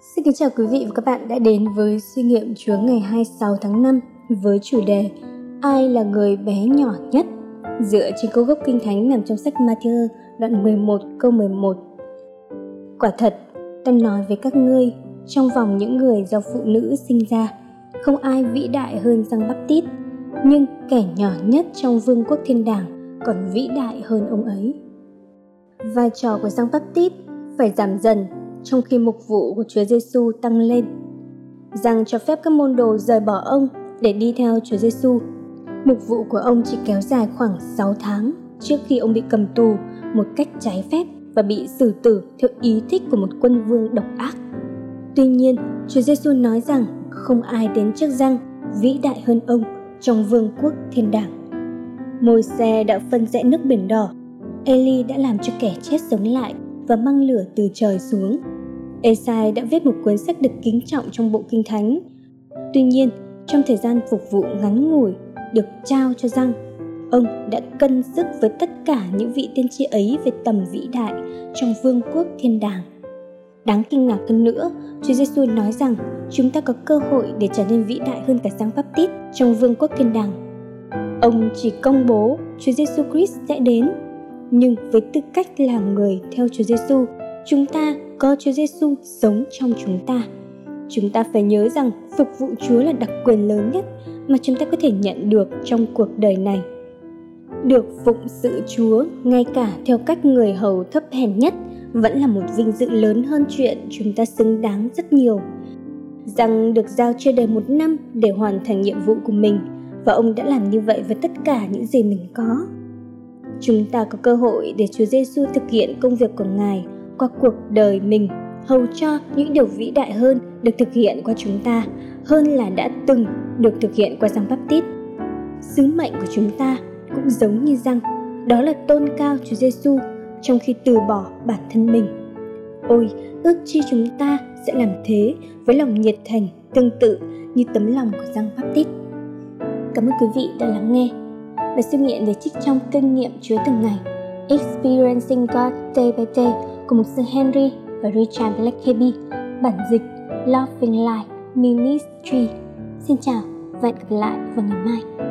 Xin kính chào quý vị và các bạn đã đến với suy nghiệm Chúa ngày 26 tháng 5 với chủ đề Ai là người bé nhỏ nhất? Dựa trên câu gốc kinh thánh nằm trong sách Matthew đoạn 11 câu 11. Quả thật, ta nói với các ngươi, trong vòng những người do phụ nữ sinh ra, không ai vĩ đại hơn Giăng Bắp Tít, nhưng kẻ nhỏ nhất trong vương quốc thiên đàng còn vĩ đại hơn ông ấy. Vai trò của Giăng Bắp Tít phải giảm dần trong khi mục vụ của Chúa Giêsu tăng lên. Rằng cho phép các môn đồ rời bỏ ông để đi theo Chúa Giêsu. Mục vụ của ông chỉ kéo dài khoảng 6 tháng trước khi ông bị cầm tù một cách trái phép và bị xử tử theo ý thích của một quân vương độc ác. Tuy nhiên, Chúa Giêsu nói rằng không ai đến trước răng vĩ đại hơn ông trong vương quốc thiên đàng. Môi xe đã phân rẽ nước biển đỏ. Eli đã làm cho kẻ chết sống lại và mang lửa từ trời xuống. Esai đã viết một cuốn sách được kính trọng trong bộ kinh thánh. Tuy nhiên, trong thời gian phục vụ ngắn ngủi được trao cho răng, ông đã cân sức với tất cả những vị tiên tri ấy về tầm vĩ đại trong vương quốc thiên đàng. Đáng kinh ngạc hơn nữa, Chúa Giêsu nói rằng chúng ta có cơ hội để trở nên vĩ đại hơn cả Giăng Baptist trong vương quốc thiên đàng. Ông chỉ công bố Chúa Giêsu Christ sẽ đến nhưng với tư cách là người theo Chúa Giêsu, chúng ta có Chúa Giêsu sống trong chúng ta. Chúng ta phải nhớ rằng phục vụ Chúa là đặc quyền lớn nhất mà chúng ta có thể nhận được trong cuộc đời này. Được phụng sự Chúa ngay cả theo cách người hầu thấp hèn nhất vẫn là một vinh dự lớn hơn chuyện chúng ta xứng đáng rất nhiều. Rằng được giao chưa đầy một năm để hoàn thành nhiệm vụ của mình, và ông đã làm như vậy với tất cả những gì mình có Chúng ta có cơ hội để Chúa Giêsu thực hiện công việc của Ngài qua cuộc đời mình, hầu cho những điều vĩ đại hơn được thực hiện qua chúng ta hơn là đã từng được thực hiện qua Giăng Baptist. Sứ mệnh của chúng ta cũng giống như Giăng, đó là tôn cao Chúa Giêsu trong khi từ bỏ bản thân mình. Ôi, ước chi chúng ta sẽ làm thế với lòng nhiệt thành tương tự như tấm lòng của Giăng Baptist. Cảm ơn quý vị đã lắng nghe và suy nghiệm về trích trong kinh nghiệm Chúa từng ngày Experiencing God Day by Day của mục sư Henry và Richard Blackaby bản dịch Loving Life Ministry. Xin chào và hẹn gặp lại vào ngày mai.